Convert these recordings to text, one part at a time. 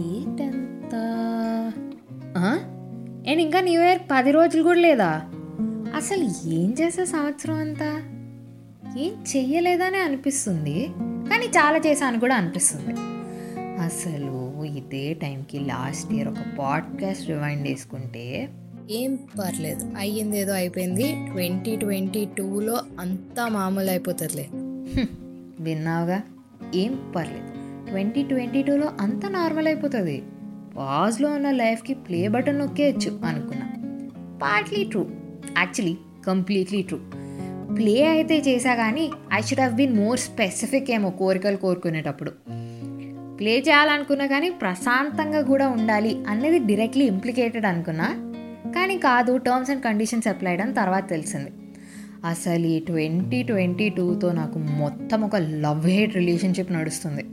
Date ఎంత? నేను ఇంకా న్యూ ఇయర్ పది రోజులు కూడా లేదా? అసలు ఏం చేసే సంవత్సరం అంతా? ఏం చెయ్యలేదనే అనిపిస్తుంది. కానీ చాలా చేశాను కూడా అనిపిస్తుంది. అసలు ఇదే టైంకి లాస్ట్ ఇయర్ ఒక పాడ్కాస్ట్ రివైండ్ చేసుకుంటే ఏం పర్లేదు. అయ్యింది ఏదో అయిపోయింది. ట్వంటీ ట్వంటీ టూలో అంతా మామూలు అయిపోతుందిలే. విన్నావుగా? ఏం పర్లేదు. ట్వంటీ ట్వంటీ టూలో అంతా నార్మల్ అయిపోతుంది. పాజ్లో ఉన్న లైఫ్కి ప్లే బటన్ నొక్కేయచ్చు అనుకున్నా. Partly true. Actually completely true. Play అయితే చేశా కానీ I should have been more specific ఏమో కోరికలు కోరుకునేటప్పుడు. ప్లే చేయాలనుకున్నా కానీ ప్రశాంతంగా కూడా ఉండాలి అనేది డైరెక్ట్లీ ఇంప్లికేటెడ్ అనుకున్నా. కానీ కాదు టర్మ్స్ అండ్ కండిషన్స్ అప్లైడ్ అని తర్వాత తెలిసింది. అసలు ఈ ట్వంటీ ట్వంటీ టూతో నాకు మొత్తం ఒక లవ్ హేట్ రిలేషన్షిప్ నడుస్తుంది.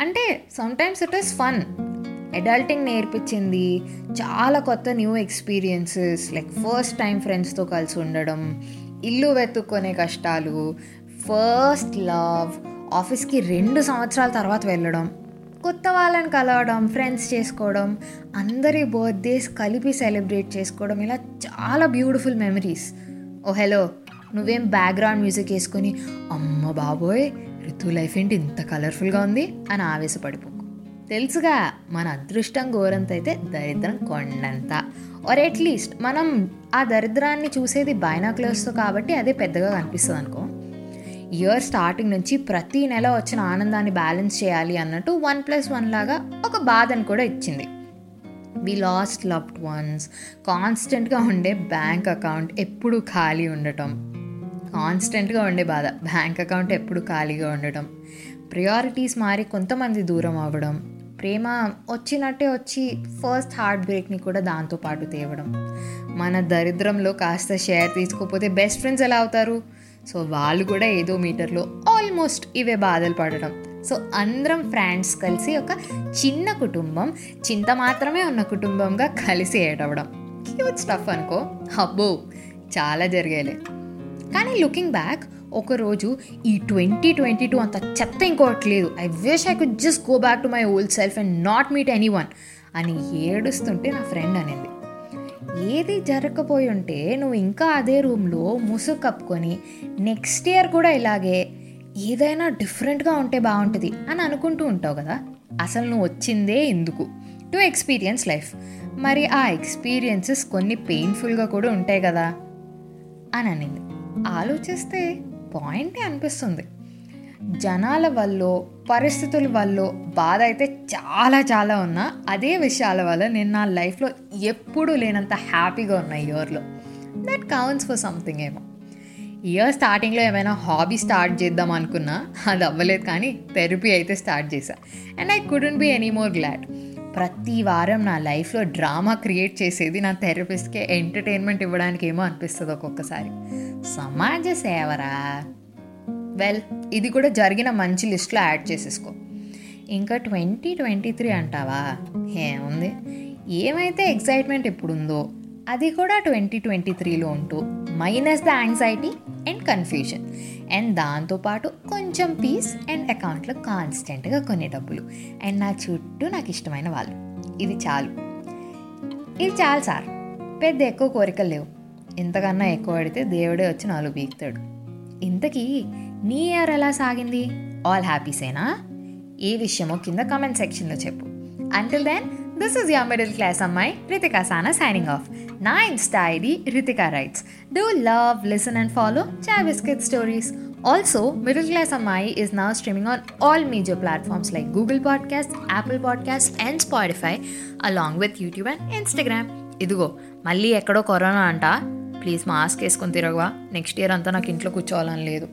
అంటే sometimes it is fun adulting నేర్పించింది చాలా కొత్త new experiences like first time ఫ్రెండ్స్తో కలిసి ఉండడం ఇల్లు వెతుక్కునే కష్టాలు ఫస్ట్ లవ్ ఆఫీస్కి రెండు సంవత్సరాల తర్వాత వెళ్ళడం కొత్త వాళ్ళని కలవడం ఫ్రెండ్స్ చేసుకోవడం అందరి బర్త్డేస్ కలిపి సెలబ్రేట్ చేసుకోవడం ఇలా చాలా బ్యూటిఫుల్ మెమరీస్ ఓ హలో నువ్వేం బ్యాక్గ్రౌండ్ మ్యూజిక్ వేసుకొని అమ్మ బాబోయ్ ఋతు లైఫ్ ఏంటి ఇంత కలర్ఫుల్గా ఉంది? అని ఆవేశపడిపోకు తెలుసుగా మన అదృష్టం గోరంత అయితే దరిద్రం కొండంత. ఆర్ అట్లీస్ట్ మనం ఆ దరిద్రాన్ని చూసేది బైనాక్లర్స్తో కాబట్టి అదే పెద్దగా కనిపిస్తుంది అనుకో. ఇయర్ స్టార్టింగ్ నుంచి ప్రతి నెల వచ్చిన ఆనందాన్ని బ్యాలెన్స్ చేయాలి అన్నట్టు వన్ ప్లస్ వన్ లాగా ఒక బాధను కూడా ఇచ్చింది. వి లాస్ట్ లవ్డ్ వన్స్ కాన్స్టెంట్గా ఉండే బ్యాంక్ అకౌంట్ ఎప్పుడు ఖాళీ ఉండటం. కాన్స్టెంట్గా ఉండే బాధ. బ్యాంక్ అకౌంట్ ఎప్పుడు ఖాళీగా ఉండడం ప్రియారిటీస్ మారి కొంతమంది దూరం అవ్వడం. ప్రేమ వచ్చినట్టే వచ్చి ఫస్ట్ హార్ట్ బ్రేక్ని కూడా దాంతో పాటు తేవడం. మన దరిద్రంలో కాస్త షేర్ తీసుకోకపోతే బెస్ట్ ఫ్రెండ్స్ ఎలా అవుతారు? సో వాళ్ళు కూడా ఏదో మీటర్లో ఆల్మోస్ట్ ఇవే బాధలు పడడం సో అందరం ఫ్రెండ్స్ కలిసి ఒక చిన్న కుటుంబం చింత మాత్రమే ఉన్న కుటుంబంగా కలిసి ఏడవడం. క్యూట్ స్టఫ్ అనుకో. అబ్బో! చాలా జరిగేలే కానీ లుకింగ్ బ్యాక్ ఒకరోజు ఈ ట్వంటీ ట్వంటీ టూ అంత చెత్త ఇంకోటి లేదు. I wish I could just go back to my old self and not meet anyone అని ఏడుస్తుంటే నా ఫ్రెండ్ అనింది. ఏది జరగకపోయి ఉంటే నువ్వు ఇంకా అదే రూమ్లో ముసుగు కప్పుకొని నెక్స్ట్ ఇయర్ కూడా ఇలాగే ఏదైనా డిఫరెంట్గా ఉంటే బాగుంటుంది అని అనుకుంటూ ఉంటావు కదా? అసలు నువ్వు వచ్చిందే ఎందుకు? టు ఎక్స్పీరియన్స్ లైఫ్ మరి ఆ ఎక్స్పీరియన్సెస్ కొన్ని పెయిన్ఫుల్గా కూడా ఉంటాయి కదా? అని అనింది ఆలోచిస్తే పాయింటే అనిపిస్తుంది. జనాల వల్ల పరిస్థితుల వల్ల బాధ అయితే చాలా చాలా ఉన్నా అదే విషయాల వల్ల నేను నా లైఫ్లో ఎప్పుడూ లేనంత హ్యాపీగా ఉన్నా ఇయర్లో. దట్ కౌంట్స్ ఫర్ సంథింగ్ ఏమో. ఇయర్ స్టార్టింగ్లో ఏమైనా హాబీ స్టార్ట్ చేద్దాం అనుకున్నా అది అవ్వలేదు కానీ థెరపీ అయితే స్టార్ట్ చేశా. And I couldn't be any more glad ప్రతి వారం నా లైఫ్లో డ్రామా క్రియేట్ చేసేది నా థెరపిస్ట్కే ఎంటర్టైన్మెంట్ ఇవ్వడానికి ఏమో అనిపిస్తుంది ఒక్కొక్కసారి. సమాజ సేవరా? వెల్ ఇది కూడా జరిగిన మంచి లిస్ట్లో యాడ్ చేసేసుకో. ఇంకా ట్వంటీ ట్వంటీ త్రీ అంటావా? ఏముంది ఏమైతే ఎక్సైట్మెంట్ ఇప్పుడుందో అది కూడా ట్వంటీ ట్వంటీ త్రీలో ఉంటూ minus the anxiety and confusion and దాంతోపాటు కొంచెం పీస్ అండ్ అకౌంట్లో కాన్స్టెంట్గా కొన్ని డబ్బులు. అండ్ నా చుట్టూ నాకు ఇష్టమైన వాళ్ళు. ఇది చాలు. ఇది చాలు సార్. పెద్ద ఎక్కువ కోరికలు లేవు. ఇంతకన్నా ఎక్కువ పడితే దేవుడే వచ్చి నాలుగు బీక్తాడు. ఇంతకీ నీ ఇయర్ ఎలా సాగింది? ఆల్ హ్యాపీసేనా ఏ విషయమో కింద కమెంట్ సెక్షన్లో చెప్పు. Until then this is your middle class అమ్మాయి Rithika Sana signing off nine's diary Rithika writes do love listen and follow chai biscuit stories also middle class అమ్మాయి is now streaming on all major platforms like Google podcast Apple podcast and Spotify along with YouTube and Instagram ఇదిగో మళ్ళీ ఎక్కడో corona అంట. Please mask వేసుకొని తిరగవా. Next year అంతా నాకు ఇంట్లో కూర్చోవాలని లేదు.